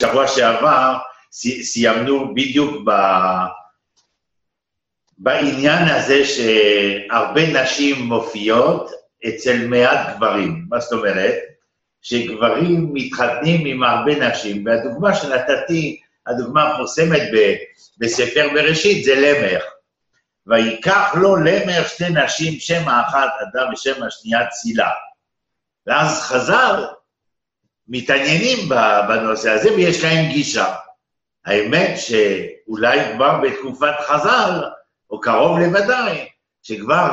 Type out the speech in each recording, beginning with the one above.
שבוע שעבר סיימנו בדיוק ב... בעניין הזה שהרבה נשים מופיעות אצל מעט גברים. מה זאת אומרת? שגברים מתחתנים עם הרבה נשים, והדוגמה שנתתי, הדוגמה המפורסמת בספר בראשית זה למר. ויקח לו למר שתי נשים, שם האחת אדם ושם השנייה צילה. ואז חז"ל מתעניינים בנושא הזה ויש להם גישה. האמת שאולי כבר בתקופת חז"ל, או קרוב לוודאי, שכבר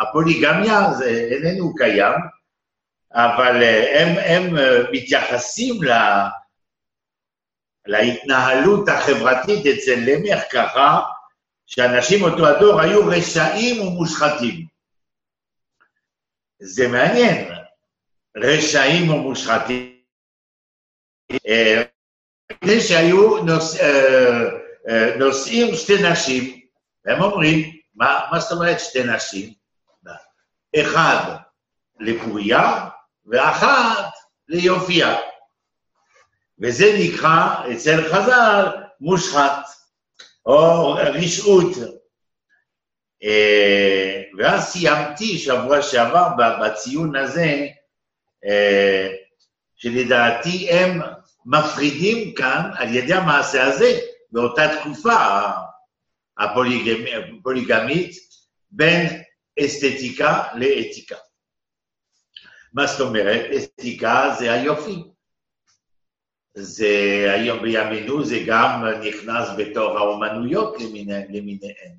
הפוליגמיה זה איננו קיים, אבל הם, הם מתייחסים לה, להתנהלות החברתית אצל למך ככה, שאנשים אותו הדור היו רשעים ומושחתים. זה מעניין, רשעים ומושחתים. מפני אה, שהיו נוס, אה, אה, נוסעים שתי נשים, והם אומרים, מה, מה זאת אומרת שתי נשים? אחד לפוריה ואחת ליופייה. וזה נקרא אצל חז"ל מושחת, או רשעות. ואז סיימתי שבוע שעבר בציון הזה, שלדעתי הם מפרידים כאן על ידי המעשה הזה, באותה תקופה הפוליגמית, בין אסתטיקה לאתיקה. מה זאת אומרת? אסתטיקה זה היופי. זה היום בימינו זה גם נכנס בתור האומנויות למיניהן.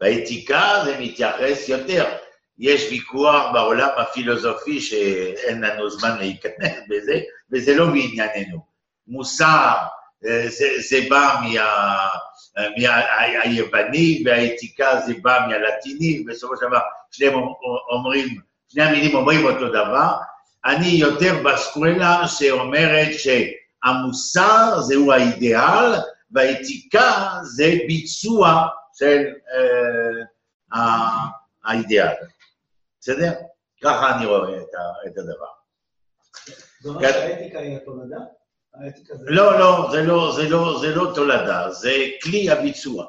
באתיקה זה מתייחס יותר. יש ויכוח בעולם הפילוסופי שאין לנו זמן להיכנס בזה, וזה לא בענייננו. מוסר, אה, זה, זה בא מה, מהיווני, והאתיקה זה בא מהלטיני, ובסופו של דבר שניהם אומרים, שני המינים אומרים אותו דבר. אני יותר בסקואלה שאומרת שהמוסר זהו האידיאל, והאתיקה זה ביצוע של אה, האידיאל. בסדר? ככה אני רואה את הדבר. זאת אומרת שהאתיקה היא התולדה? לא, לא, זה לא, זה לא, זה לא תולדה, זה כלי הביצוע.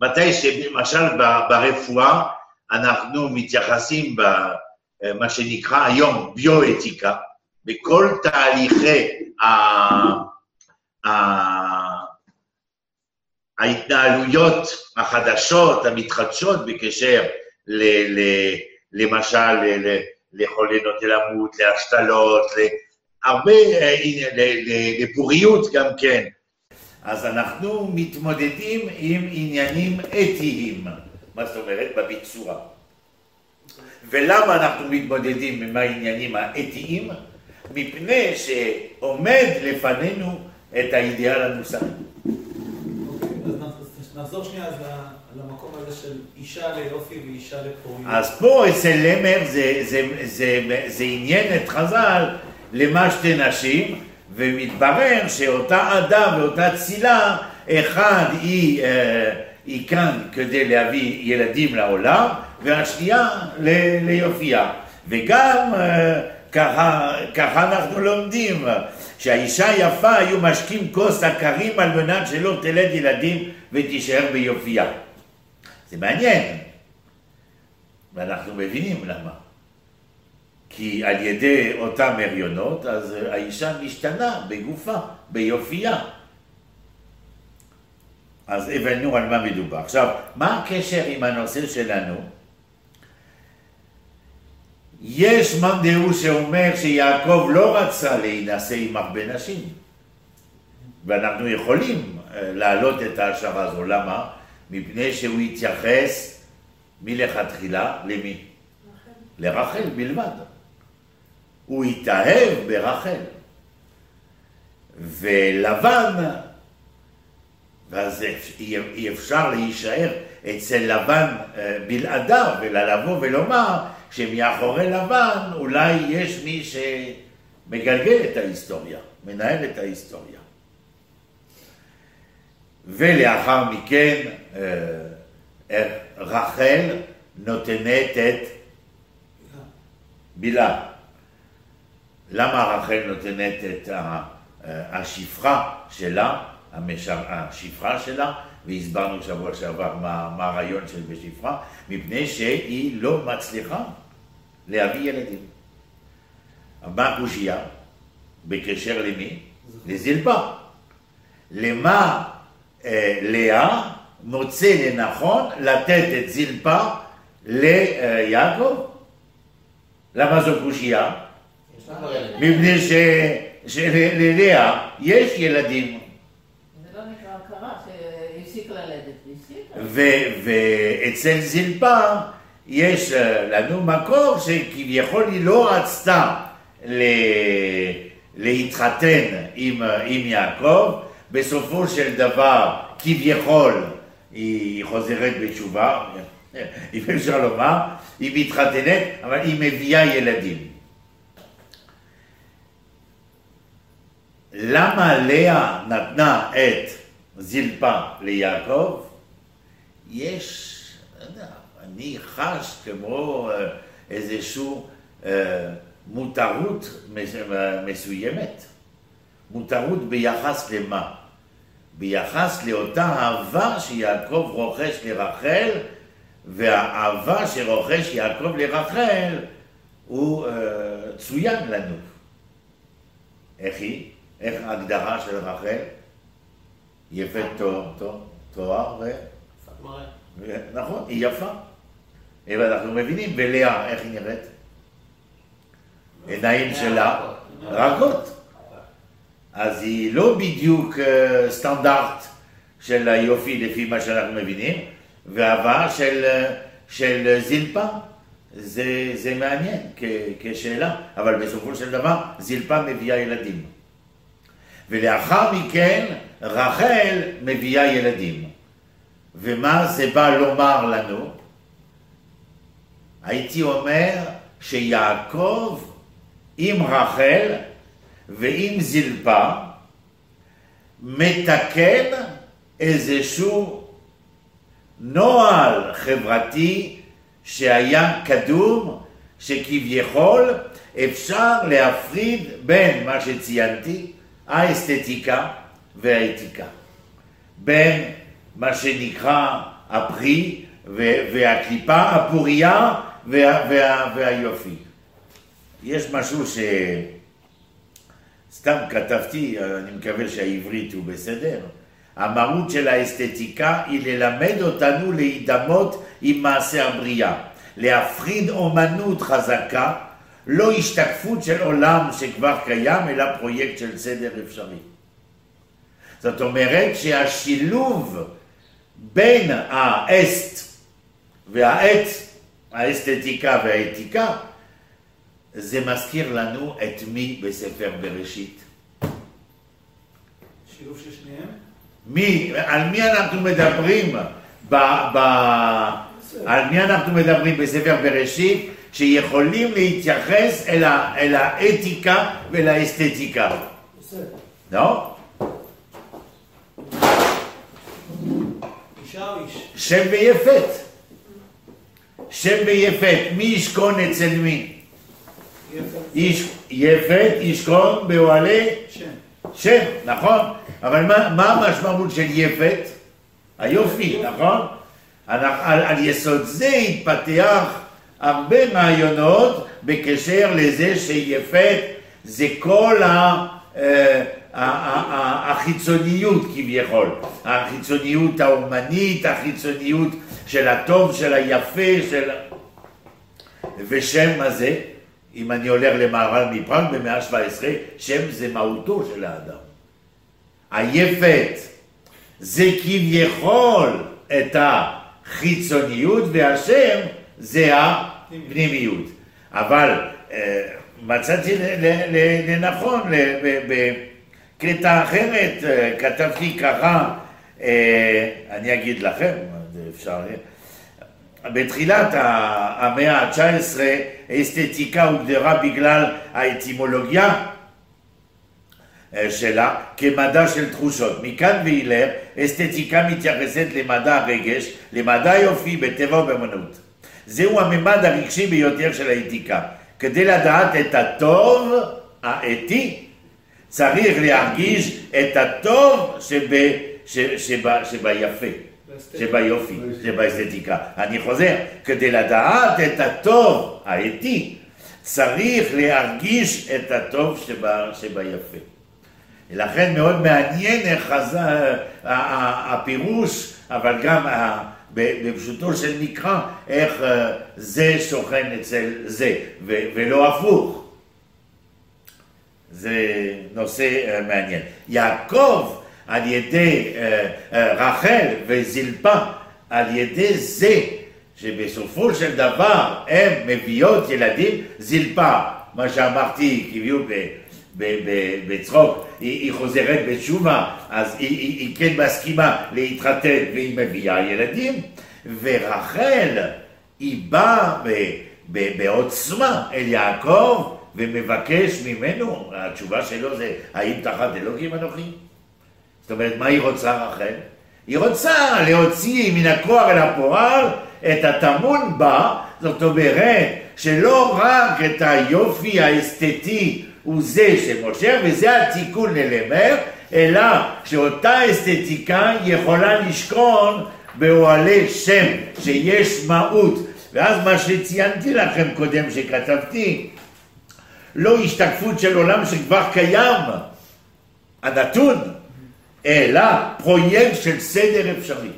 מתי שלמשל ברפואה אנחנו מתייחסים במה שנקרא היום ביואתיקה, בכל תהליכי ה... ה... ההתנהלויות החדשות, המתחדשות בקשר ל... ל... למשל לחולי נוטה למות, להשתלות, הרבה אה, לפוריות גם כן. אז אנחנו מתמודדים עם עניינים אתיים, מה זאת אומרת? בביצוע. ולמה אנחנו מתמודדים עם העניינים האתיים? מפני שעומד לפנינו את האידיאל המוסרי. אוקיי, אז נחזור שנייה אז למקום הזה של אישה ליופי ואישה לפוריות. אז פה אצל למר זה, זה, זה, זה עניין את חז"ל למה שתי נשים, ומתברר שאותה אדם ואותה צילה, אחד היא, אה, היא כאן כדי להביא ילדים לעולם, והשנייה ליופייה. וגם אה, ככה, ככה אנחנו לומדים, שהאישה היפה היו משקים כוס עקרים על מנת שלא תלד ילדים ותישאר ביופייה. זה מעניין, ואנחנו מבינים למה. כי על ידי אותם הריונות, אז האישה משתנה בגופה, ביופייה. אז הבנו על מה מדובר. עכשיו, מה הקשר עם הנושא שלנו? יש מאן דהוא שאומר שיעקב לא רצה להינשא עם הרבה נשים, ואנחנו יכולים אה, להעלות את ההשערה הזו. למה? מפני שהוא התייחס מלכתחילה למי? לרחל בלבד. הוא התאהב ברחל. ולבן, ואז אי אפשר להישאר אצל לבן אה, בלעדיו, אלא לבוא ולומר שמאחורי לבן אולי יש מי שמגלגל את ההיסטוריה, מנהל את ההיסטוריה. ולאחר מכן אה, רחל נותנת את בילה. למה רחל נותנת את השפרה שלה, המשר, השפרה שלה, והסברנו שבוע שעבר מה, מה הרעיון של בשפרה, מפני שהיא לא מצליחה להביא ילדים. מה הקושייה? בקשר למי? לזלפה. למה אה, לאה מוצא לנכון לתת את זלפה ליעקב? למה זו קושייה? מפני שללאה יש ילדים. זה לא נקרא הכרה, שהפסיק ללדת, ואצל זלפה יש לנו מקור שכביכול היא לא רצתה להתחתן עם, עם יעקב, בסופו של דבר כביכול היא חוזרת בתשובה, אם אפשר לומר, היא מתחתנת, אבל היא מביאה ילדים. למה לאה נתנה את זלפה ליעקב? יש, לא יודע, אני חש כמו אה, איזושהי אה, מותרות מסוימת. מותרות ביחס למה? ביחס לאותה אהבה שיעקב רוכש לרחל, והאהבה שרוכש יעקב לרחל הוא uh, צוין לנו. איך היא? איך ההגדרה של רחל? יפה תואר, תואר ו... נכון, היא יפה. ואנחנו מבינים, ולאה, איך היא נראית? עיניים שלה רכות. אז היא לא בדיוק uh, סטנדרט של היופי לפי מה שאנחנו מבינים, והבאה של, uh, של זילפה, זה, זה מעניין כ, כשאלה, אבל בסופו של דבר זילפה מביאה ילדים. ולאחר מכן רחל מביאה ילדים. ומה זה בא לומר לנו? הייתי אומר שיעקב עם רחל ועם זלפה מתקן איזשהו נוהל חברתי שהיה קדום, שכביכול אפשר להפריד בין מה שציינתי, האסתטיקה והאתיקה. בין מה שנקרא הפרי והקליפה, הפוריה וה, וה, והיופי. יש משהו ש... סתם כתבתי, אני מקווה שהעברית הוא בסדר. המהות של האסתטיקה היא ללמד אותנו להידמות עם מעשה הבריאה, להפחיד אומנות חזקה, לא השתקפות של עולם שכבר קיים, אלא פרויקט של סדר אפשרי. זאת אומרת שהשילוב בין האסט והעט, האסתטיקה והאתיקה, זה מזכיר לנו את מי בספר בראשית. שילוב של שניהם? מי, על מי אנחנו מדברים ב, ב, על מי אנחנו מדברים בספר בראשית שיכולים להתייחס אל, ה, אל האתיקה ולאסתטיקה? לא? שם ויפת. שם ויפת. מי ישכון אצל מי? יפת ישכון באוהלי שם. נכון? אבל מה, מה המשמעות של יפת? היופי, נכון? על, על, על יסוד זה התפתח הרבה רעיונות בקשר לזה שיפת זה כל ה... אה, החיצוניות כביכול, החיצוניות האומנית, החיצוניות של הטוב, של היפה, של... ושם הזה אם אני הולך למהר"ל מפראג במאה ה-17, שם זה מהותו של האדם. היפת זה כביכול את החיצוניות והשם זה הפנימיות. אבל אה, מצאתי לנכון, בקטע אחרת, אה, כתבתי ככה, אה, אני אגיד לכם, אפשר... בתחילת המאה ה-19 אסתטיקה הוגדרה בגלל האטימולוגיה אה, שלה כמדע של תחושות. מכאן ואילך אסתטיקה מתייחסת למדע הרגש, למדע היופי בטבע ובאמנות. זהו הממד הרגשי ביותר של האתיקה. כדי לדעת את הטוב האתי צריך להרגיש את הטוב שב, ש, שב, שביפה, שביופי, שבאסתטיקה. אני חוזר, כדי לדעת את הטוב האתי, צריך להרגיש את הטוב שבה, שביפה. לכן מאוד מעניין איך הפירוש, אבל גם בפשוטו של מקרא, איך אה, זה שוכן אצל זה, ולא הפוך. זה נושא אה, מעניין. יעקב על ידי אה, רחל וזלפה, על ידי זה שבסופו של דבר הן מביאות ילדים, זלפה, מה שאמרתי, כאילו בצחוק, היא, היא חוזרת בתשובה, אז היא, היא, היא כן מסכימה להתחתן והיא מביאה ילדים, ורחל, היא באה בעוצמה אל יעקב ומבקש ממנו, התשובה שלו זה, האם תחת אלוקים אנוכי? זאת אומרת, מה היא רוצה רחל? היא רוצה להוציא מן הכוח אל הפועל את הטמון בה, זאת אומרת שלא רק את היופי האסתטי הוא זה שמושך, וזה התיקון ללמר, אלא שאותה אסתטיקה יכולה לשכון באוהלי שם, שיש מהות. ואז מה שציינתי לכם קודם שכתבתי, לא השתקפות של עולם שכבר קיים, הנתון, אלא פרויקט של סדר אפשרי.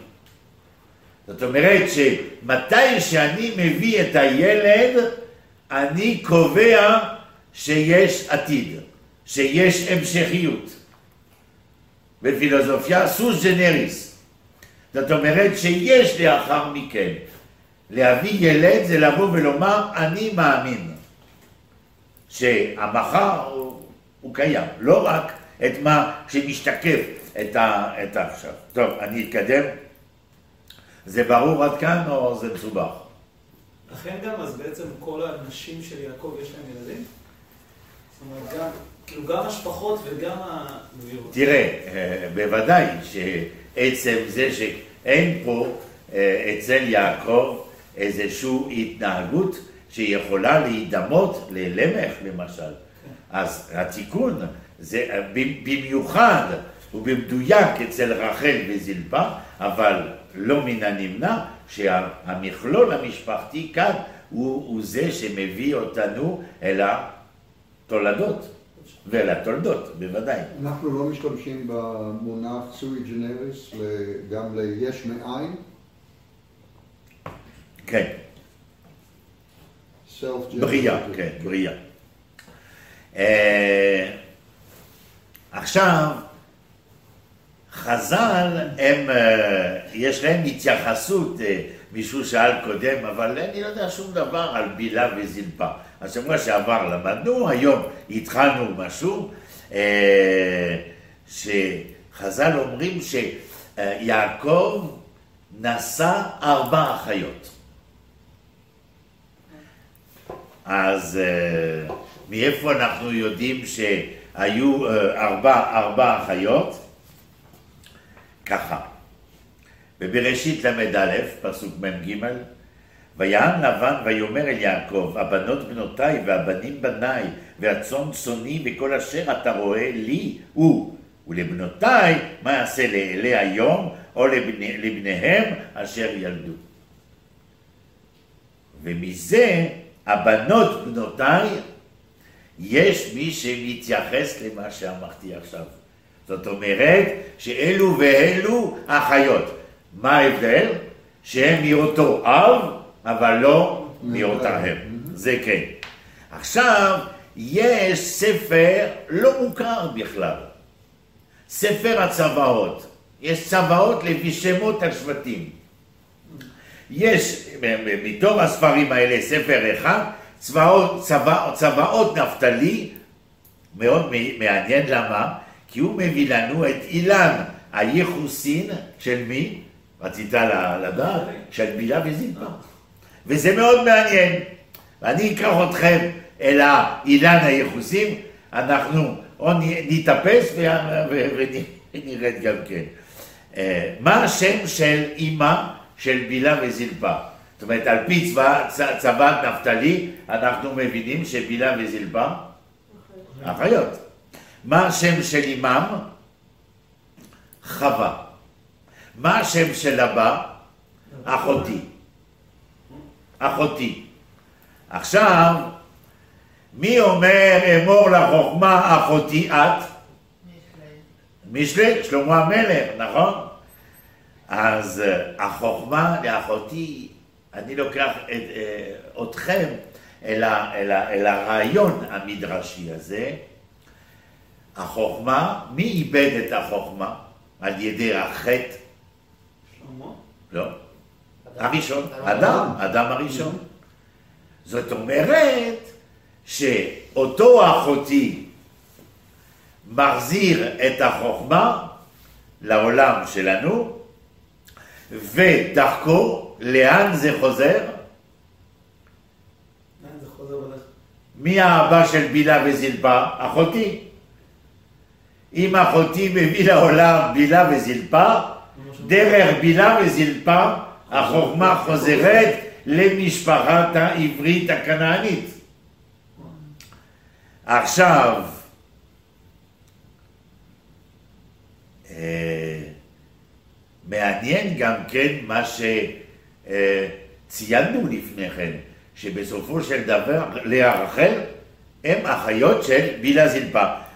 זאת אומרת שמתי שאני מביא את הילד, אני קובע שיש עתיד, שיש המשכיות. בפילוסופיה סוס ג'נריס. זאת אומרת שיש לאחר מכן. להביא ילד זה לבוא ולומר אני מאמין שהמחר הוא, הוא קיים, לא רק את מה שמשתקף את, ה, את העכשיו. טוב, אני אתקדם. זה ברור עד כאן או זה מסובך? לכן גם, אז בעצם כל הנשים של יעקב יש להם ילדים? זאת אומרת, גם, כאילו גם השפחות וגם ה... תראה, אה, בוודאי שעצם זה שאין פה אה, אצל יעקב איזושהי התנהגות שיכולה להידמות ללמך למשל. כן. אז התיקון זה במיוחד ובמדויק אצל רחל וזלפה, אבל לא מן הנמנע שהמכלול המשפחתי כאן הוא, הוא זה שמביא אותנו אל התולדות ולתולדות, בוודאי. אנחנו לא משתמשים במונח סוי ג'נריס גם ליש מאין? כן. בריאה, כן, בריאה. אה, עכשיו, חז"ל, הם, אה, יש להם התייחסות, אה, מישהו שאל קודם, אבל אני לא יודע שום דבר על בילה וזלפה. אז שבוע שעבר למדנו, היום התחלנו משהו, אה, שחז"ל אומרים שיעקב נשא ארבע אחיות. אז מאיפה אנחנו יודעים שהיו ארבע, ארבע אחיות? ככה, בבראשית ל"א, פסוק מ"ג, ויען לבן ויאמר אל יעקב, הבנות בנותיי והבנים בניי, והצאן צאני וכל אשר אתה רואה לי הוא, ולבנותיי מה יעשה לאלה היום, או לבני, לבניהם אשר ילדו. ומזה הבנות בנותיי, יש מי שמתייחס למה שאמרתי עכשיו. זאת אומרת שאלו ואלו אחיות. מה ההבדל? שהם מאותו אב, אבל לא מאותה אם. זה כן. עכשיו, יש ספר לא מוכר בכלל. ספר הצוואות. יש צוואות לפי שמות השבטים. יש מתוך הספרים האלה ספר אחד, צוואות, צוואות, צוואות נפתלי, מאוד מעניין למה, כי הוא מביא לנו את אילן הייחוסין של מי? רצית לדעת? של בילה וזינפה. וזה מאוד מעניין. ואני אקח אתכם אל האילן הייחוסים, אנחנו או נתאפס ונרד גם כן. אה, מה השם של אימא של בילה וזלפה? זאת אומרת, על פי צבא נפתלי, אנחנו מבינים שבילה וזלפה אחיות. מה השם של אימם? חווה. מה השם של אבא? אחותי. אחותי. עכשיו, מי אומר אמור לחוכמה אחותי את? משלי, שלמה המלך, נכון? אז אה, החוכמה לאחותי, אני לוקח את, אה, אתכם אל, ה, אל, ה, אל הרעיון המדרשי הזה. החוכמה, מי איבד את החוכמה? על ידי החטא? שלמה? לא. הראשון, אדם, אדם הראשון. זאת אומרת שאותו אחותי מחזיר את החוכמה לעולם שלנו, ודרכו, לאן זה חוזר? מי האבא של בילה וזלפה? אחותי. אם אחותי מביא לעולם בילה וזלפה, דרך בילה וזלפה החוכמה חוזרת למשפחת העברית הכנענית. עכשיו, אה, מעניין גם כן מה שציינו לפני כן, שבסופו של דבר לאה רחל הם אחיות של בילה זלפה.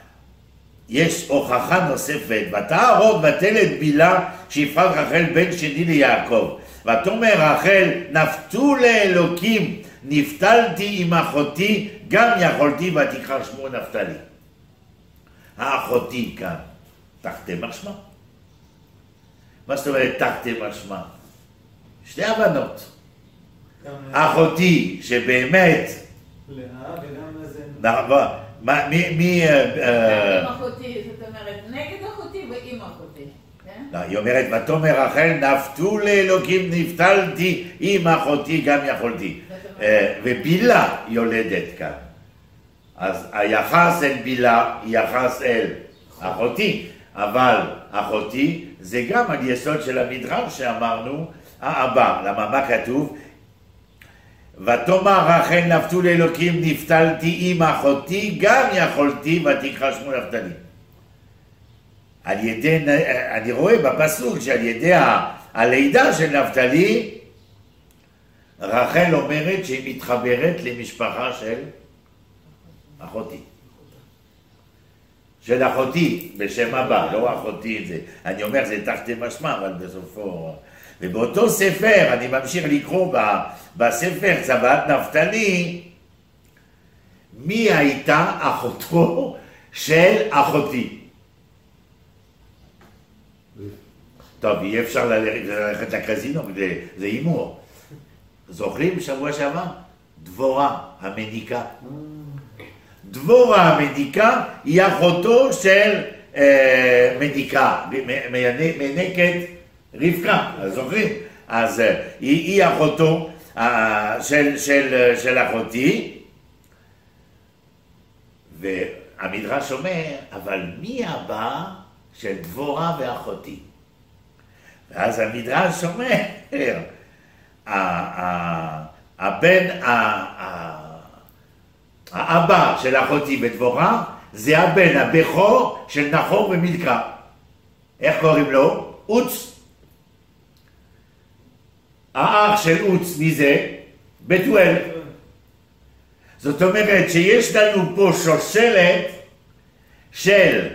יש הוכחה נוספת, ותהרוג ותלד בילה שיפחד רחל בן שני ליעקב. ותאמר רחל נפתו לאלוקים נפתלתי עם אחותי גם יכולתי ותקרא שמו נפתלי. האחותי כאן, תחתי משמע. מה זאת אומרת תחתי משמע? שתי הבנות. אחותי שבאמת, לאה וגם איזה... מה- מי, מי, אה, אה, עם אחותי, זאת אומרת, נגד אחותי ועם אחותי, כן? לא, היא אומרת, ותאמר רחל, נפתו לאלוקים נפתלתי עם אחותי גם יכולתי. אה, ובילה יולדת כאן. אז היחס אל בילה יחס אל אחותי, אבל אחותי זה גם על יסוד של המדרש שאמרנו, האבא. למה מה כתוב? ותאמר רחל נפתו לאלוקים נפתלתי עם אחותי גם יכולתי ותקרא שמו נפתלי. על ידי, אני רואה בפסוק שעל ידי הלידה של נפתלי, רחל אומרת שהיא מתחברת למשפחה של אחותי. של אחותי, בשם הבא, לא אחותי זה. אני אומר זה תחתי משמע, אבל בסופו... ובאותו ספר, אני ממשיך לקרוא בספר צוואת נפתלי, מי הייתה אחותו של אחותי? טוב, אי אפשר ללכת, לקזינו, זה, הימור. זוכרים בשבוע שעבר? דבורה המניקה. דבורה המניקה היא אחותו של אה, מניקה, מנקת רבקה, זוכרים? אז אה, היא, היא אחותו אה, של, של, של אחותי, והמדרש אומר, אבל מי הבא של דבורה ואחותי? ואז המדרש אומר, הבן, האבא של אחותי ודבורה, זה הבן הבכור של נחור ומילכה. איך קוראים לו? עוץ. האח של עוץ, מי זה? בתואל. זאת אומרת שיש לנו פה שושלת של,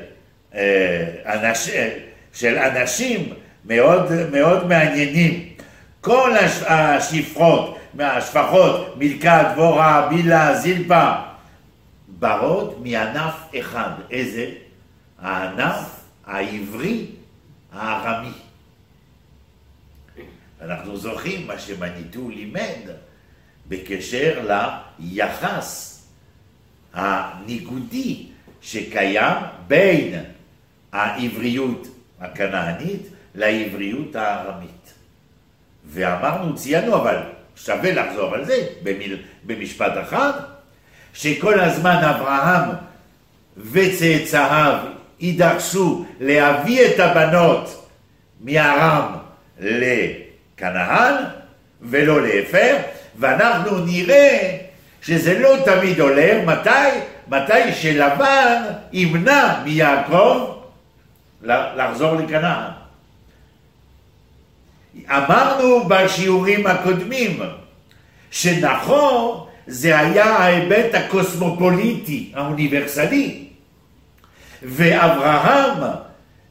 אה, אנש, אה, של אנשים מאוד, מאוד מעניינים. כל הש, השפחות, השפחות, מילכה, דבורה, בילה, זילפה, באות מענף אחד. איזה? הענף העברי הארמי. אנחנו זוכרים מה שמניטו לימד בקשר ליחס הניגודי שקיים בין העבריות הכנענית לעבריות הארמית. ואמרנו, ציינו, אבל שווה לחזור על זה במיל, במשפט אחד, שכל הזמן אברהם וצאצאיו יידרשו להביא את הבנות מארם לכנען ולא להפר, ואנחנו נראה שזה לא תמיד הולך, מתי? מתי שלבן ימנע מיעקב לחזור לכנען. אמרנו בשיעורים הקודמים שנחור זה היה ההיבט הקוסמופוליטי, האוניברסלי, ואברהם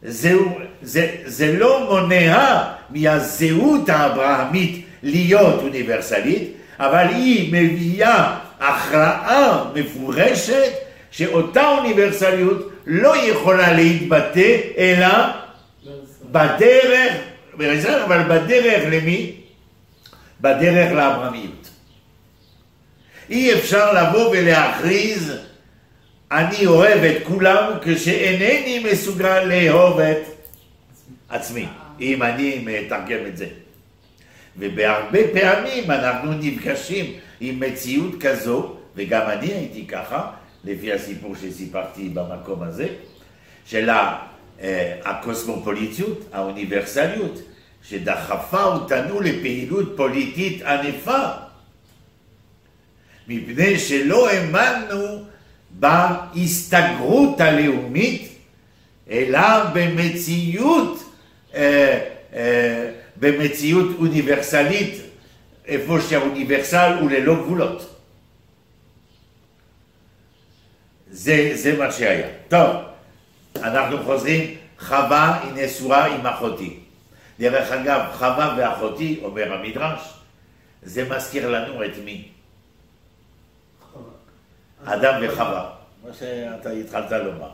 זה, זה, זה לא מונע מהזהות האברהמית להיות אוניברסלית, אבל היא מביאה הכרעה מפורשת שאותה אוניברסליות לא יכולה להתבטא אלא בדרך, אבל בדרך למי? בדרך לאברהמיות. אי אפשר לבוא ולהכריז אני אוהב את כולם כשאינני מסוגל לאהוב את עצמי, אם אני מתרגם את זה. ובהרבה פעמים אנחנו נפגשים עם מציאות כזו, וגם אני הייתי ככה, לפי הסיפור שסיפרתי במקום הזה, של הקוסמופוליטיות, האוניברסליות, שדחפה אותנו לפעילות פוליטית ענפה, מפני שלא האמנו בהסתגרות הלאומית, אלא במציאות, אה, אה, במציאות אוניברסלית, איפה שהאוניברסל הוא ללא גבולות. זה, זה מה שהיה. טוב, אנחנו חוזרים, חווה היא נשואה עם אחותי. דרך אגב, חווה ואחותי, אומר המדרש, זה מזכיר לנו את מי? אדם וחווה, מה שאתה התחלת לומר.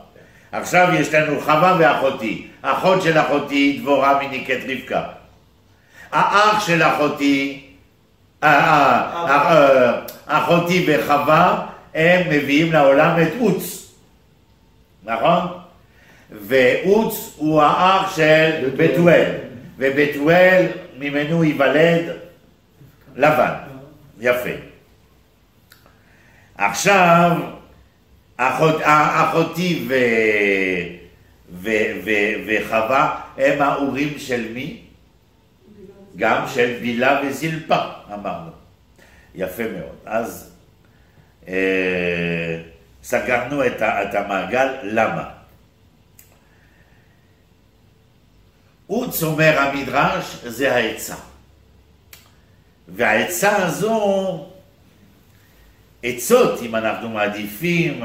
עכשיו יש לנו חווה ואחותי. אחות של אחותי דבורה מניקת רבקה. האח של אחותי, אה, אה, אה, אחותי וחווה, הם מביאים לעולם את עוץ, נכון? ועוץ הוא האח של בתואל, ובתואל ממנו ייוולד לבן. יפה. עכשיו, אחות, אחותי ו, ו, ו, וחווה הם האורים של מי? גם של בילה וזלפה, אמרנו. יפה מאוד. אז אה, סגרנו את, ה, את המעגל, למה? עוץ אומר המדרש, זה העצה. והעצה הזו עצות, אם אנחנו מעדיפים,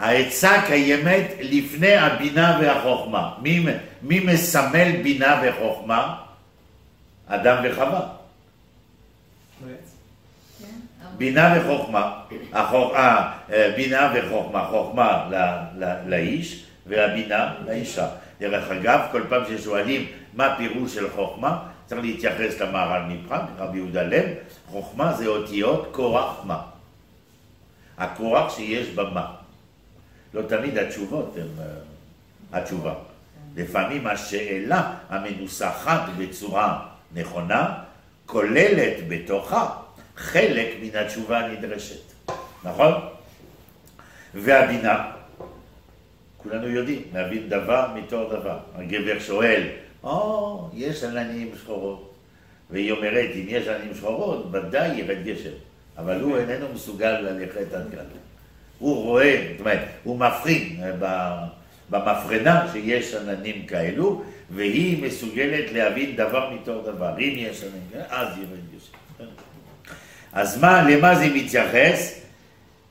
העצה קיימת לפני הבינה והחוכמה. מי, מי מסמל בינה וחוכמה? אדם וחווה. בינה וחוכמה, החוכ... אה, בינה וחוכמה, חוכמה ל, ל, לאיש והבינה לאישה. דרך אגב, כל פעם ששואלים מה פירוש של חוכמה, צריך להתייחס למהר"ל מפראג, רבי יהודה לב, חוכמה זה אותיות כורח מה. הכורח שיש במה. לא תמיד התשובות הן uh, התשובה. לפעמים השאלה המנוסחת בצורה נכונה, כוללת בתוכה חלק מן התשובה הנדרשת, נכון? והבינה, כולנו יודעים, להבין דבר מתור דבר. הגבר שואל, או, oh, יש עננים שחורות. והיא אומרת, אם יש עננים שחורות, ודאי ירד גשם. אבל הוא איננו מסוגל ללכת עד כאן. הוא רואה, זאת אומרת, הוא מפריד במפרנה שיש עננים כאלו, והיא מסוגלת להבין דבר מתור דבר. אם יש עננים כאלה, אז ירד גשם. אז מה, למה זה מתייחס?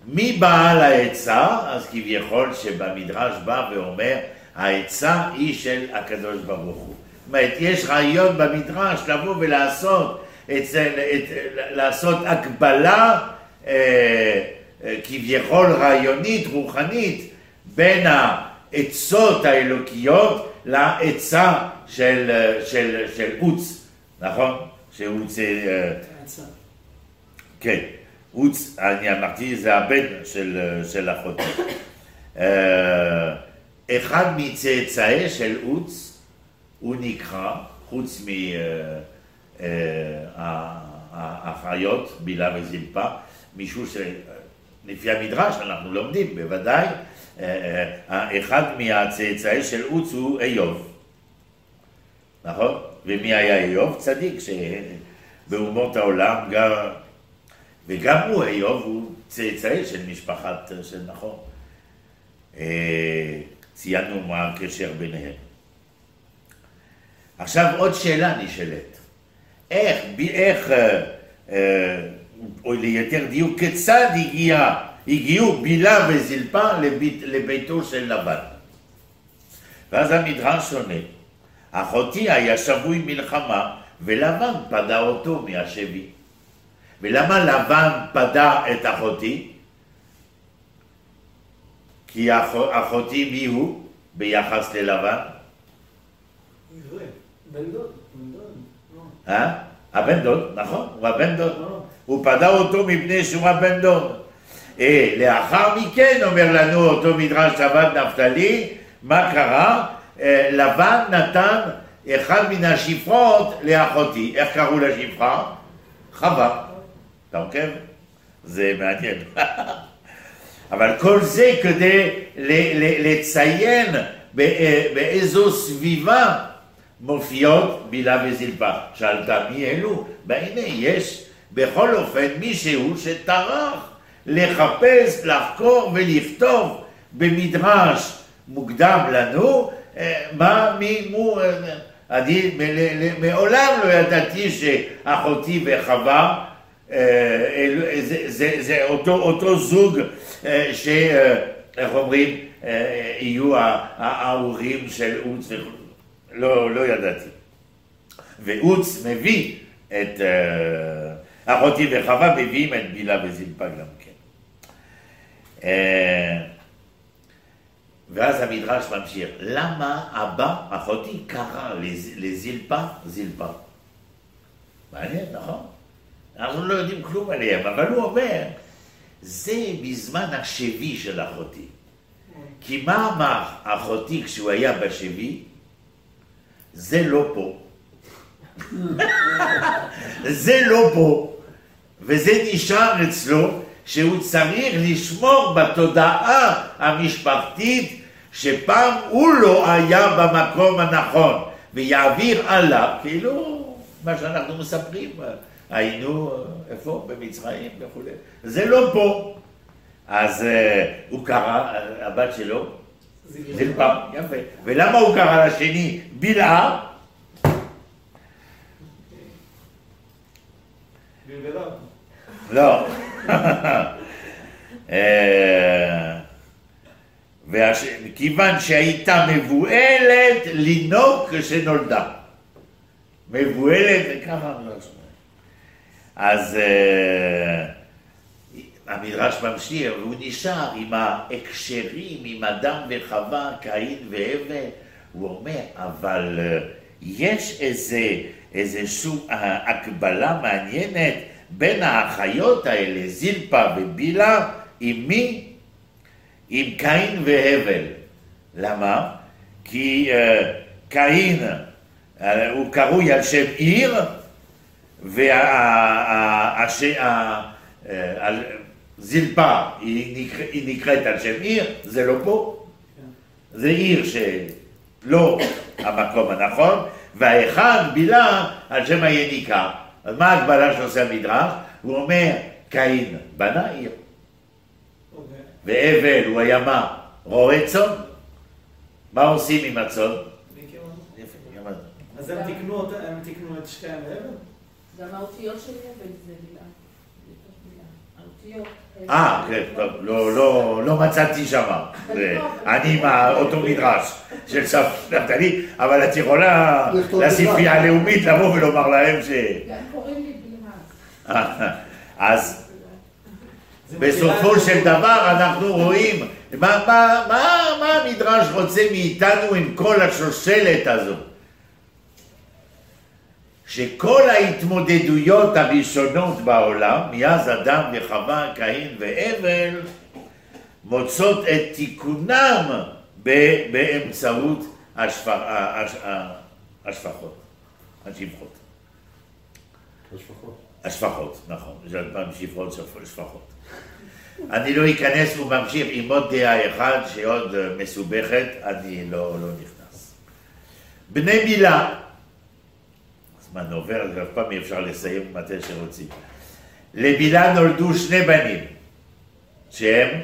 מי בעל העצה? אז כביכול שבמדרש בא ואומר, העצה היא של הקדוש ברוך הוא. זאת אומרת, יש רעיון במדרש לבוא ולעשות, אצל, את, לעשות הקבלה אה, אה, כביכול רעיונית, רוחנית, בין העצות האלוקיות לעצה של, של, של עוץ, נכון? שעוץ... אה, כן, עוץ, אני אמרתי, זה הבן של, של אחותי. אה, אחד מצאצאי של עוץ, הוא נקרא, חוץ מהאחיות, בילה וזלפה, מישהו שלפי המדרש אנחנו לומדים, בוודאי, אה, אה, אחד מהצאצאי של עוץ הוא איוב, נכון? ומי היה איוב? צדיק שבאומות העולם גם, וגם הוא איוב, הוא צאצאי של משפחת של נחום. אה, ציינו מה הקשר ביניהם. עכשיו עוד שאלה נשאלת. איך, איך, או ליתר דיוק, כיצד הגיע, הגיעו בילה וזלפה לבית, לביתו של לבן? ואז המדרש עונה, אחותי היה שבוי מלחמה, ולבן פדה אותו מהשבי. ולמה לבן פדה את אחותי? כי אח, אחותי מי הוא ביחס ללבן? בן דוד. בן דוד. אה? הבן דוד, נכון, הוא הבן דוד. לא. הוא פדה אותו מפני שהוא הבן דוד. אה, לאחר מכן, אומר לנו אותו מדרש שבת נפתלי, מה קרה? אה, לבן נתן אחד מן השפרות לאחותי. איך קראו לשפחה? חווה. אתה עוקב? זה מעניין. אבל כל זה כדי ל- ל- לציין בא- באיזו סביבה מופיעות בילה וזלפה. שאלת מי אלו? והנה יש בכל אופן מישהו שטרח לחפש, לחקור ולכתוב במדרש מוקדם לנו אה, מה, מי, מו, אה, אני מעולם לא ידעתי שאחותי וחווה אה, זה, זה, זה אותו, אותו זוג ש... איך אומרים, יהיו ההורים של עוץ וכו'. לא, לא ידעתי. ועוץ מביא את אה, אחותי וחווה, מביאים את בילה וזלפה גם כן. אה, ואז המדרש ממשיך, למה אבא, אחותי, קרא לז- לזלפה, זלפה? מעניין, נכון? אנחנו לא יודעים כלום עליהם, אבל הוא אומר, זה בזמן השבי של אחותי. כי מה אמר אחותי כשהוא היה בשבי? זה לא פה. זה לא פה. וזה נשאר אצלו, שהוא צריך לשמור בתודעה המשפחתית שפעם הוא לא היה במקום הנכון, ויעביר הלאה, כאילו מה שאנחנו מספרים, היינו, איפה? במצרים וכולי. זה לא פה. אז אה, הוא קרא, הבת שלו, זלפה, יפה. ולמה הוא קרא לשני בלעה? לא. אה, כיוון שהייתה מבוהלת לינוק כשנולדה. מבוהלת, ככה אני לא. אז אה, המדרש ממשיך, והוא נשאר עם ההקשרים, עם אדם וחווה, קין והבל. הוא אומר, אבל אה, יש איזה, איזושהי אה, הקבלה מעניינת בין האחיות האלה, זילפה ובילה, עם מי? עם קין והבל. למה? כי אה, קין הוא קרוי על שם עיר, והזלפה היא נקרא- היא נקראת על שם עיר, זה לא פה. זה עיר שלא המקום הנכון, והאחד בילה על שם היניקה. אז מה ההגבלה שעושה המדרש? הוא אומר, קין בנה עיר, אוקיי. והבל הוא היה מה? רועה צאן. מה עושים עם הצאן? אז. הם תיקנו את שתיהם להבל? גם האותיות של הבל זה. אה, כן, טוב, לא, לא, לא מצאתי שמה. אני עם אותו מדרש של סבתא נפתלי, אבל את יכולה לספרייה. הלאומית לבוא ולומר להם ש... קוראים לי בלהה. אז בסופו של דבר אנחנו רואים מה, המדרש רוצה מאיתנו עם כל השושלת הזו. שכל ההתמודדויות הראשונות בעולם, מאז אדם וחווה, קין והבל, מוצאות את תיקונם באמצעות השפ- הש- השפחות, השפחות. השפחות. השפחות, נכון, זה פעם שפחות שפ- שפחות. אני לא אכנס, הוא ממשיך עם עוד דעה אחת שעוד מסובכת, אני לא, לא נכנס. בני מילה, הזמן עובר, אז אף פעם אי אפשר לסיים מתי שרוצים. לבילה נולדו שני בנים, שהם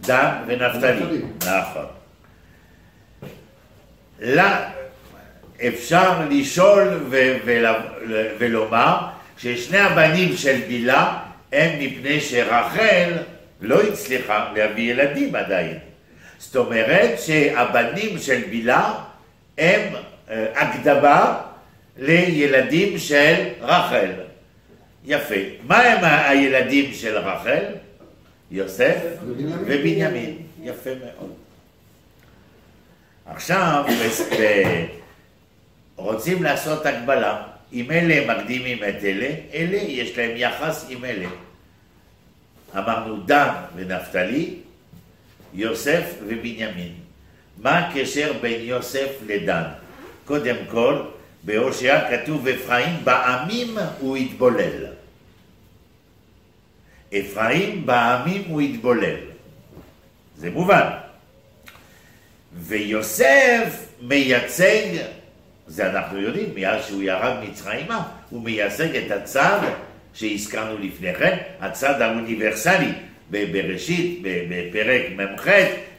דן ונפתלי. נפתלי. נכון. לה, אפשר לשאול ולומר ששני הבנים של בילה הם מפני שרחל לא הצליחה להביא ילדים עדיין. זאת אומרת שהבנים של בילה הם הקדמה לילדים של רחל. יפה. מה הם הילדים של רחל? יוסף ובנימין. יפה מאוד. עכשיו, רוצים לעשות הקבלה. אם אלה מקדימים את אלה, אלה יש להם יחס עם אלה. אמרנו דן ונפתלי, יוסף ובנימין. מה הקשר בין יוסף לדן? קודם כל, בהושע כתוב אפרים בעמים הוא יתבולל. אפרים בעמים הוא יתבולל. זה מובן. ויוסף מייצג, זה אנחנו יודעים, מאז שהוא ירד מצרימה, הוא מייצג את הצד שהזכרנו לפני כן, הצד האוניברסלי. בבראשית, בפרק מ"ח,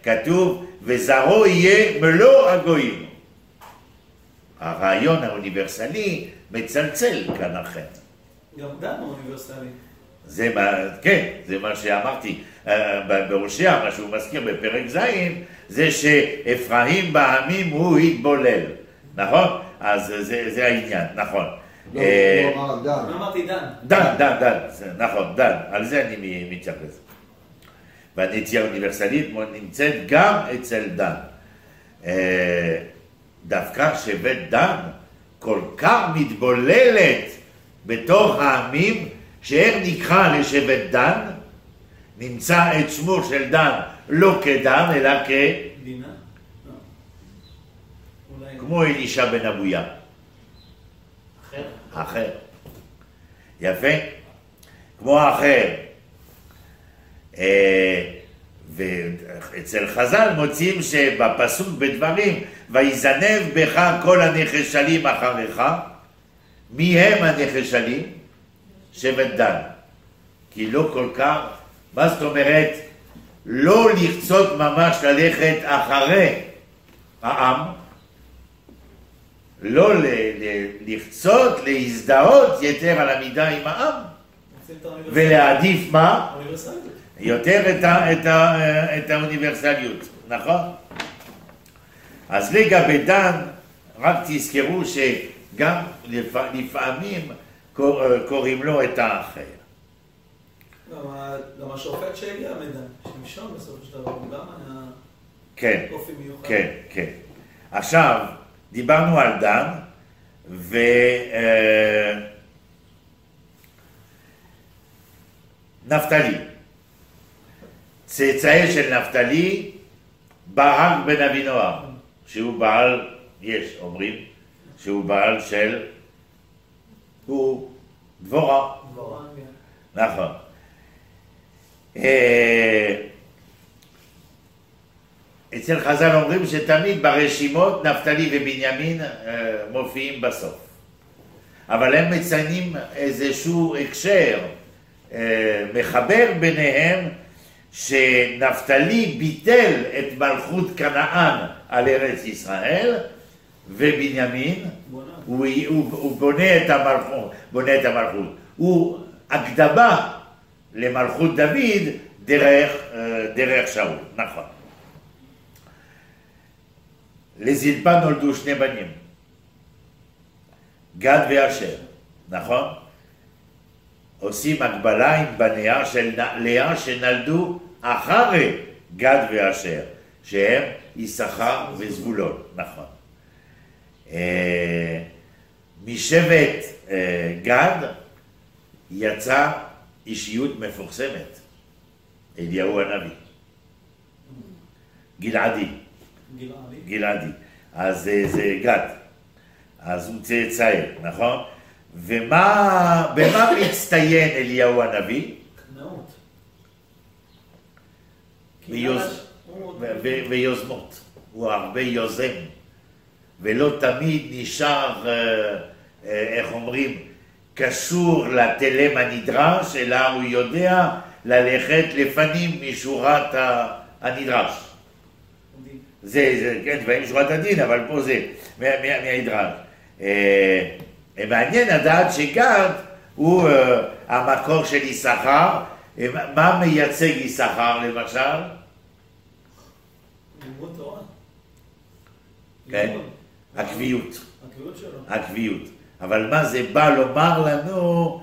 כתוב, וזרעו יהיה מלוא הגויים. הרעיון האוניברסלי מצלצל כאן אכן. גם דן הוא אוניברסלי. זה מה, כן, זה מה שאמרתי אה, ב- בהושע, מה שהוא מזכיר בפרק ז', זה שאפרים בעמים הוא יתבולל, נכון? אז זה, זה העניין, נכון. לא, אה, הוא אמר דן. אמרתי דן. דן, דן, דן, זה נכון, דן, על זה אני מתייחס. והנטייה האוניברסלית נמצאת גם אצל דן. דווקא שבית דן כל כך מתבוללת בתוך העמים, שאיך נקרא לשבט דן? נמצא את שמו של דן לא כדן, אלא דינה? לא. כמו אלישע בן אבויה. אחר? אחר. יפה? כמו האחר. אה, ואצל חז"ל מוצאים שבפסוק בדברים, ויזנב בך כל הנחשלים אחריך, מי הם הנחשלים? שבט דן. כי לא כל כך, מה זאת אומרת? לא לרצות ממש ללכת אחרי העם, לא לרצות, להזדהות יתר על המידה עם העם. ולהעדיף מה? האוניברסליות. יותר את, ה, את, ה, את האוניברסליות, נכון? אז לגבי דן, רק תזכרו שגם לפ, לפעמים קור, קוראים לו את האחר. גם השופט שהגיע מדן, שמשון בסופו של דבר, הוא גם היה כן, אופי מיוחד. כן, כן. עכשיו, דיברנו על דן, ו... אה, נפתלי. צאצאי של נפתלי, ברק בן אבינועם, שהוא בעל, יש אומרים, שהוא בעל של, הוא דבורה. דבורה, כן. נכון. אה, אצל חז"ל אומרים שתמיד ברשימות נפתלי ובנימין אה, מופיעים בסוף. אבל הם מציינים איזשהו הקשר אה, מחבר ביניהם שנפתלי ביטל את מלכות כנען על ארץ ישראל ובנימין בונה. הוא, הוא, הוא בונה את המלכות, בונה את המלכות. הוא הקדמה למלכות דוד דרך, אה, דרך שאול, נכון. לזלפה נולדו שני בנים, גד ואשר, נכון? עושים הקבלה עם בניה של לאה שנולדו אחרי גד ואשר, שהם יששכר וזבולון, נכון. אה, משבט אה, גד יצא אישיות מפורסמת, אליהו הנביא, גלעדי, גלעדי. גלעדי, אז אה, זה גד, אז הוא צאצאי, נכון? ומה, במה מצטיין אליהו הנביא? קנאות. ויוז- ויוזמות, הוא הרבה יוזם, ולא תמיד נשאר, אה, אה, איך אומרים, קשור לתלם הנדרש, אלא הוא יודע ללכת לפנים משורת הנדרש. זה, זה, כן, לפעמים שורת הדין, אבל פה זה מה- מה- מהנדרש. אה, מעניין לדעת שגד הוא אה, המקור של יששכר. אה, מה מייצג יששכר למשל? לימוד תורה. כן. הקביעות. הקביעות שלו. הקביעות. אבל מה זה בא לומר לנו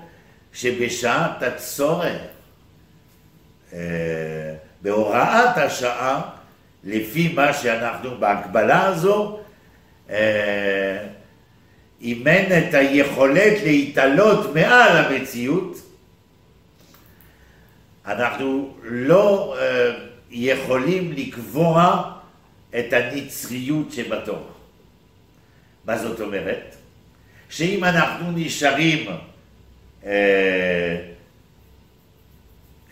שבשעת הצורך, אה, בהוראת השעה, לפי מה שאנחנו בהקבלה הזו, אימן את היכולת להתעלות מעל המציאות. אנחנו לא אה, יכולים לקבוע את הנצחיות שבתורה. מה זאת אומרת? שאם אנחנו נשארים, אה,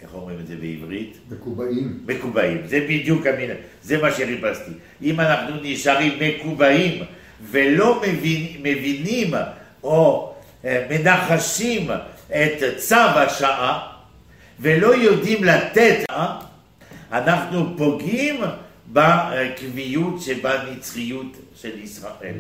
איך אומרים את זה בעברית? מקובעים. מקובעים, זה בדיוק המילה, זה מה שחיפשתי. אם אנחנו נשארים מקובעים ולא מבין, מבינים או אה, מנחשים את צו השעה ולא יודעים לתת, אה, אנחנו פוגעים בקביעות שבנצחיות של ישראל.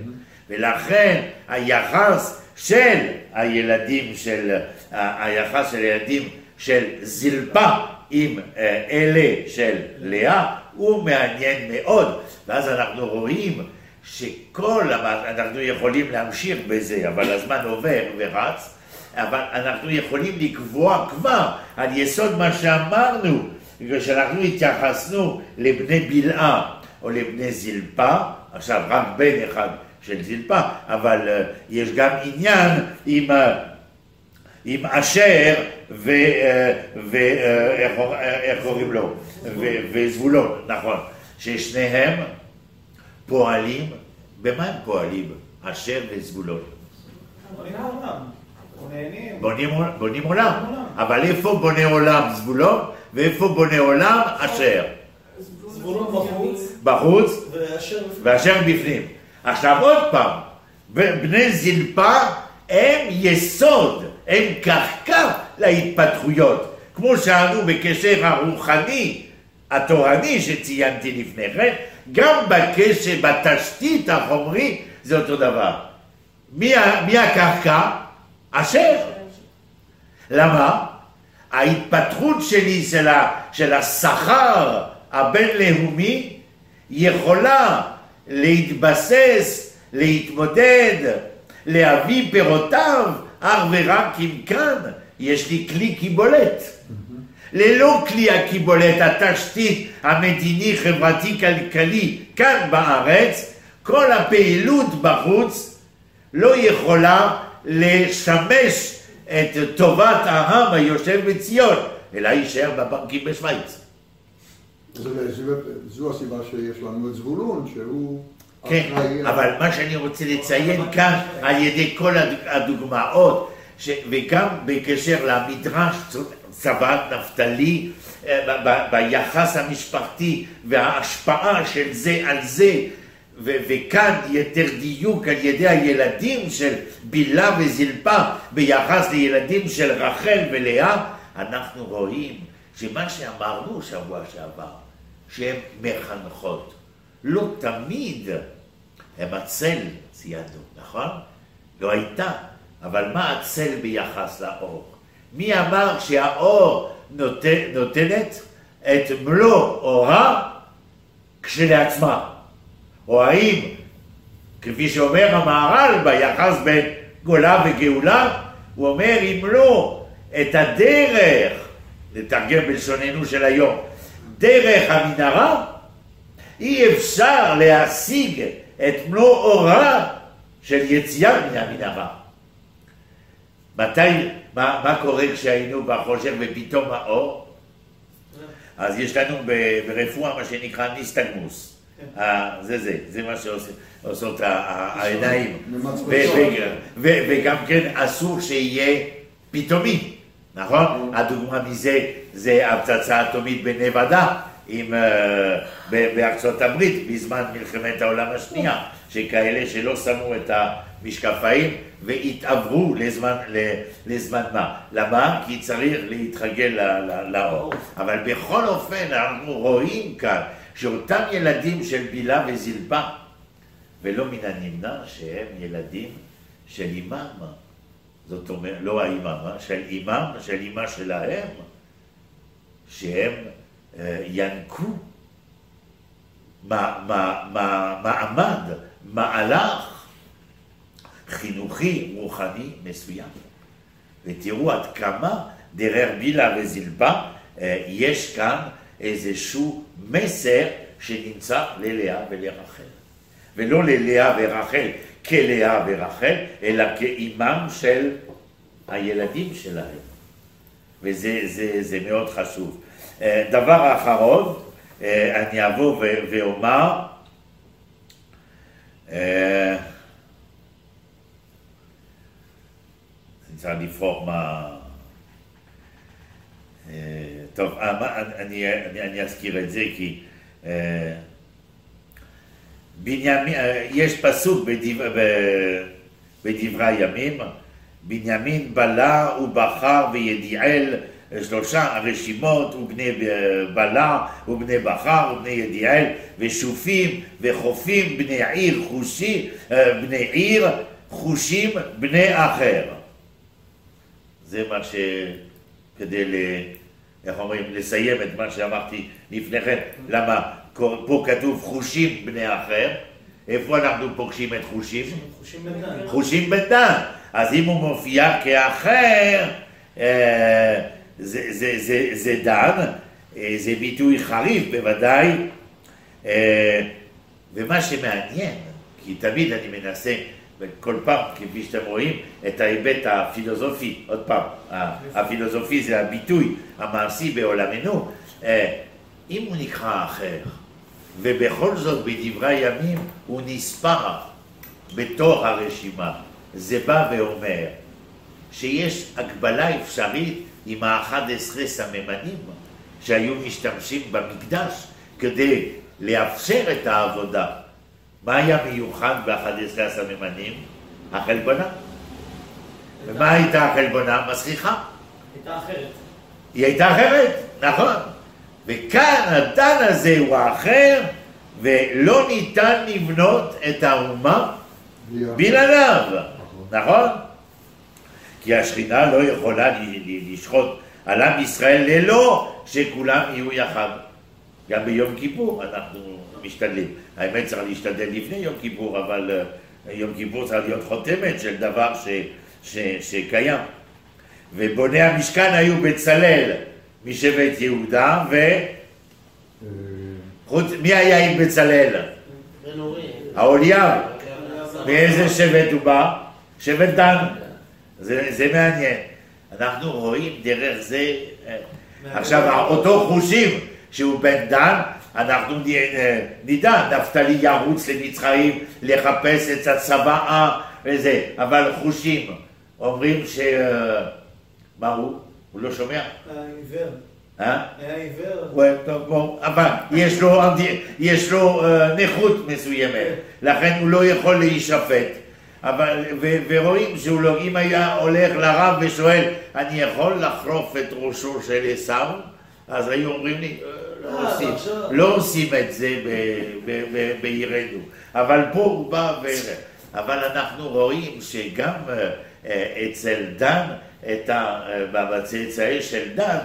ולכן היחס של הילדים של, ה- היחס של הילדים של זלפה עם אה, אלה של לאה הוא מעניין מאוד. ואז אנחנו רואים שכל, אנחנו יכולים להמשיך בזה, אבל הזמן עובר ורץ, אבל אנחנו יכולים לקבוע כבר על יסוד מה שאמרנו, כשאנחנו התייחסנו לבני בלעה או לבני זלפה, עכשיו רק בן אחד של זלפה, אבל אה, יש גם עניין עם, אה, עם אשר ו... אה, איך קוראים לו? וזבולון, נכון, ששניהם פועלים, במה הם פועלים? אשר וזבולון. בונים. נהנים. בונים, עול- בונים עולם, אבל איפה בונה עולם זבולון ואיפה בונה עולם אשר? זבולון בחוץ. ואשר בפנים. עכשיו עוד פעם, בני זלפה הם יסוד, הם קרקע להתפתחויות. כמו שאמרו בקשר הרוחני, התורני שציינתי לפני כן, גם בקשר, בתשתית החומרי, זה אותו דבר. מי, מי הקרקע? אשר. למה? ההתפתחות שלי של, ה, של השכר הבינלאומי יכולה להתבסס, להתמודד, להביא פירותיו אך ורק אם כאן יש לי כלי קיבולת. ללא כלי הקיבולת, התשתית המדיני-חברתי-כלכלי כאן בארץ, כל הפעילות בחוץ לא יכולה לשמש את טובת העם היושב בציון, אלא יישאר בבנקים בשוויץ. זו הסיבה שיש לנו את זבולון, שהוא כן, אבל מה שאני רוצה לציין כאן על ידי כל הד- הדוגמאות. וגם בקשר למדרש צבאת נפתלי, אה, ביחס המשפחתי וההשפעה של זה על זה, וכאן יותר דיוק על ידי הילדים של בילה וזלפה ביחס לילדים של רחל ולאה, אנחנו רואים שמה שאמרנו שבוע שעבר, שהן מחנכות. לא תמיד הם הצל, ציינו, נכון? לא הייתה, אבל מה הצל ביחס לאור? מי אמר שהאור נותן, נותנת את מלוא אורה כשלעצמה? או האם, כפי שאומר המהר"ל ביחס בין גולה וגאולה, הוא אומר אם לא את הדרך, לתרגם בלשוננו של היום, דרך המנהרה, אי אפשר להשיג את מלוא אורה של יציאה מן המנהרה. מתי, מה, מה קורה כשהיינו בחושך ופתאום האור? אז יש לנו ברפואה מה שנקרא ניסטגמוס. אה, זה זה, זה מה שעושות ה- ה- העיניים. וגם כן אסור שיהיה פתאומי, נכון? הדוגמה מזה זה הפצצה האטומית בנבדה, עם, אה, בארצות הברית בזמן מלחמת העולם השנייה, שכאלה שלא שמו את המשקפיים והתעברו לזמן, לזמן מה. למה? כי צריך להתרגל לאור. אבל בכל אופן אנחנו רואים כאן שאותם ילדים של בילה וזלפה, ולא מן הנמנע שהם ילדים של אימם. זאת אומרת, לא האימם, של אימם, של אימה שלהם, שהם אה, ינקו מה- מה- מה- מעמד, מהלך חינוכי, רוחני מסוים. ותראו עד כמה דרך בילה וזלפה אה, יש כאן איזשהו מסר שנמצא ללאה ולרחל. ולא ללאה ורחל כלאה ורחל, אלא כאימם של הילדים שלהם. וזה זה, זה מאוד חשוב. אה, דבר אחרון, אה, אני אבוא ואומר, צריך לבחור מה... אה, טוב, אה, אני, אני, אני אזכיר את זה כי אה, בנימין, יש פסוק בדבר, בדברי הימים, בנימין בלע ובחר וידיעאל, שלושה רשימות, ובני בלע ובני בחר ובני ידיעאל, ושופים וחופים, בני עיר חושי, בני עיר חושים בני אחר. זה מה ש... כדי ל... איך אומרים? לסיים את מה שאמרתי לפני כן. למה? פה כתוב חושים בני אחר. איפה אנחנו פוגשים את חושים? חושים בדן. חושים בדן. אז אם הוא מופיע כאחר, אה, זה, זה, זה, זה דן, אה, זה ביטוי חריף בוודאי. אה, ומה שמעניין, כי תמיד אני מנסה, כל פעם, כפי שאתם רואים, את ההיבט הפילוסופי, עוד פעם, הפילוסופי זה הביטוי המעשי בעולמנו, אה, אם הוא נקרא אחר, ובכל זאת בדברי הימים הוא נספר בתוך הרשימה, זה בא ואומר שיש הגבלה אפשרית עם ה-11 סממנים שהיו משתמשים במקדש כדי לאפשר את העבודה. מה היה מיוחד ב-11 הסממנים? החלבונה. ומה הייתה החלבונה? מסריחה. הייתה אחרת. היא הייתה אחרת, נכון. וכאן הדן הזה הוא האחר, ולא ניתן לבנות את האומה בלעדיו, נכון? כי השכינה לא יכולה לשחוט על עם ישראל ללא שכולם יהיו יחד. גם ביום כיפור אנחנו משתדלים. האמת צריך להשתדל לפני יום כיפור, אבל אה, יום כיפור צריך להיות חותמת של דבר ש, ש, שקיים. ובוני המשכן היו בצלאל משבט יהודה, וחוץ, מי היה עם בצלאל? האוליאב. מאיזה שבט הוא בא? שבט דן. זה, זה מעניין. אנחנו רואים דרך זה, אה, עכשיו אותו חושים שהוא בן דן, אנחנו אה, נדע, נפתלי ירוץ למצרים לחפש את הצוואה וזה, אבל חושים אומרים ש... אה, מה הוא? הוא לא שומע? היה עיוור. אה? היה עיוור. טוב, בוא, אבל יש לו, יש לו נכות מסוימת, לכן הוא לא יכול להישפט. אבל, ו, ורואים שהוא לא, אם היה הולך לרב ושואל, אני יכול לחרוף את ראשו של עשיו? אז היו אומרים לי, "אה, לא עושים, עכשיו." לא עושים את זה בעירנו. אבל פה הוא בא ו... אבל אנחנו רואים שגם אה, אצל דן, את ה- אה, בצאצאי של דן,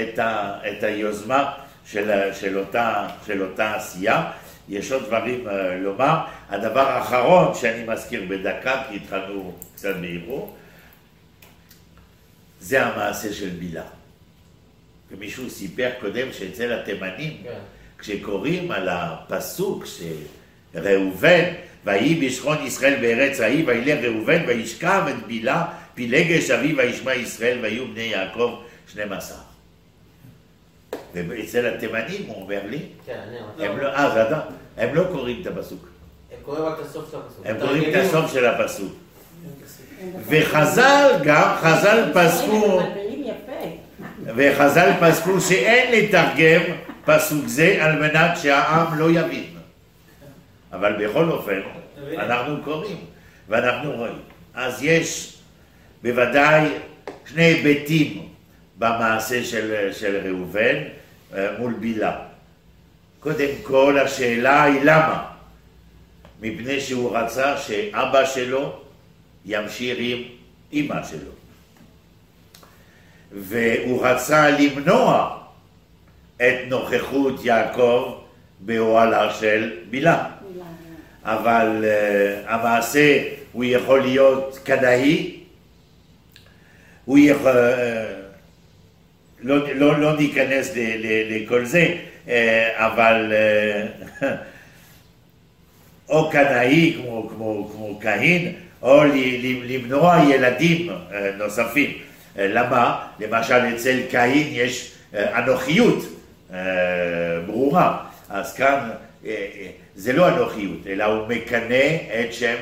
את, ה, את היוזמה של, של, אותה, של אותה עשייה. יש עוד דברים אה, לומר. הדבר האחרון שאני מזכיר בדקה, כי התחלנו קצת באיחור, זה המעשה של בילה. ומישהו סיפר קודם שאצל התימנים, כן. כשקוראים על הפסוק שראובן, ויהי בשכון ישראל בארץ ההיא, וילך ראובן וישכב את בילה, פילגש אביו וישמע ישראל, ויהיו בני יעקב 12. ואצל התימנים, הוא אומר לי, כן. הם לא, אה, זה אתה, הם לא קוראים את הפסוק, הם קוראים רק את הסוף של הפסוק. הם קוראים את. הסוף של הפסוק. וחז"ל גם, חז"ל פסקו. וחז"ל פסקו שאין לתרגם פסוק זה על מנת שהעם לא יבין. אבל בכל אופן, אנחנו קוראים ואנחנו רואים. אז יש בוודאי שני היבטים במעשה של, של ראובן אה, מול בילה. קודם כל השאלה היא למה? מפני שהוא רצה שאבא שלו ימשיך עם אמא שלו. והוא רצה למנוע את נוכחות יעקב באוהלה של בילה. אבל uh, המעשה הוא יכול להיות קנאי, הוא יכול... Uh, לא, לא, לא ניכנס ל, ל, לכל זה, uh, אבל uh, או קנאי כמו, כמו, כמו קהין, או למנוע ילדים uh, נוספים. Uh, למה? למשל אצל קהין יש uh, אנוכיות uh, ברורה, אז כאן זה לא אנוכיות, אלא הוא מקנא את שם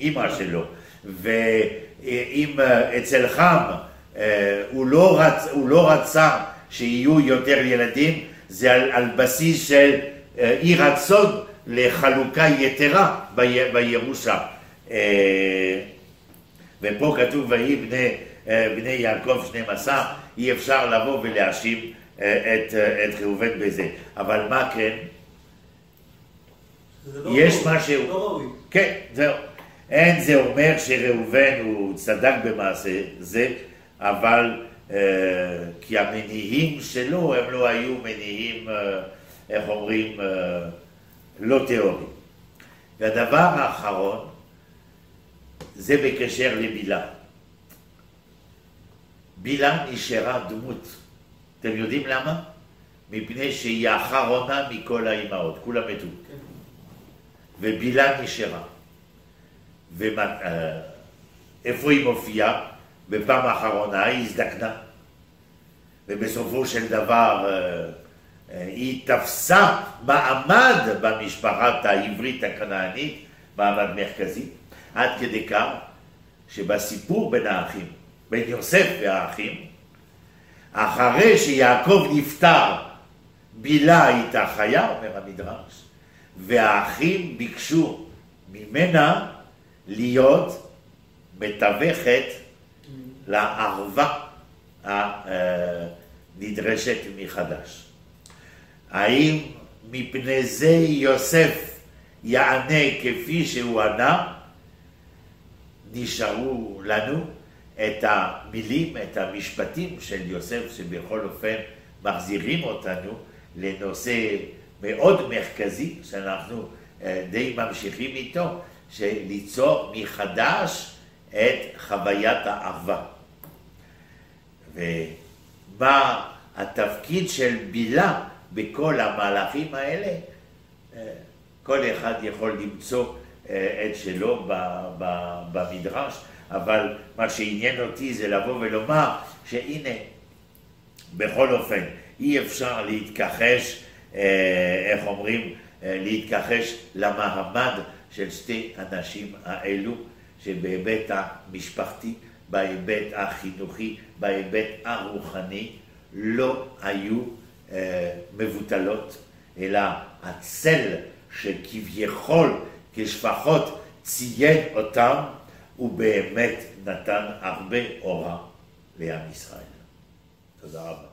אימא שלו. ואם אצל חם הוא לא, רצ, הוא לא רצה שיהיו יותר ילדים, זה על, על בסיס של אי רצון לחלוקה יתרה בירושה. ופה כתוב ויהי בני, בני יעקב 12, אי אפשר לבוא ולהאשים את, את ראובן בזה. אבל מה כן? לא יש ראוי, משהו. לא ראוי. כן, זהו. אין זה אומר שראובן הוא צדק במעשה זה, אבל אה, כי המניעים שלו הם לא היו מניעים, אה, איך אומרים, אה, לא טהורים. והדבר האחרון זה בקשר לבילה. בילה נשארה דמות. אתם יודעים למה? מפני שהיא האחרונה מכל האימהות, כולם מתו. כן. ובילה נשארה. ואיפה היא מופיעה? בפעם האחרונה היא הזדקנה. ובסופו של דבר אה, אה, היא תפסה מעמד במשפחת העברית הכנענית, מעמד מרכזי, עד כדי כך שבסיפור בין האחים, בין יוסף והאחים, אחרי שיעקב נפטר, בילה הייתה חיה, אומר המדרש, והאחים ביקשו ממנה להיות מתווכת לערווה הנדרשת מחדש. האם מפני זה יוסף יענה כפי שהוא ענה? נשארו לנו את המילים, את המשפטים של יוסף, שבכל אופן מחזירים אותנו לנושא מאוד מרכזי, שאנחנו אה, די ממשיכים איתו, שליצור מחדש את חוויית האהבה. ומה התפקיד של בילה בכל המהלכים האלה? אה, כל אחד יכול למצוא אה, את שלו במדרש, אבל מה שעניין אותי זה לבוא ולומר שהנה, בכל אופן, אי אפשר להתכחש, אה, איך אומרים, להתכחש למעמד של שתי הנשים האלו, שבהיבט המשפחתי, בהיבט החינוכי, בהיבט הרוחני, לא היו אה, מבוטלות, אלא הצל שכביכול כשפחות ציין אותם, הוא באמת נתן הרבה אורה לעם ישראל. תודה רבה.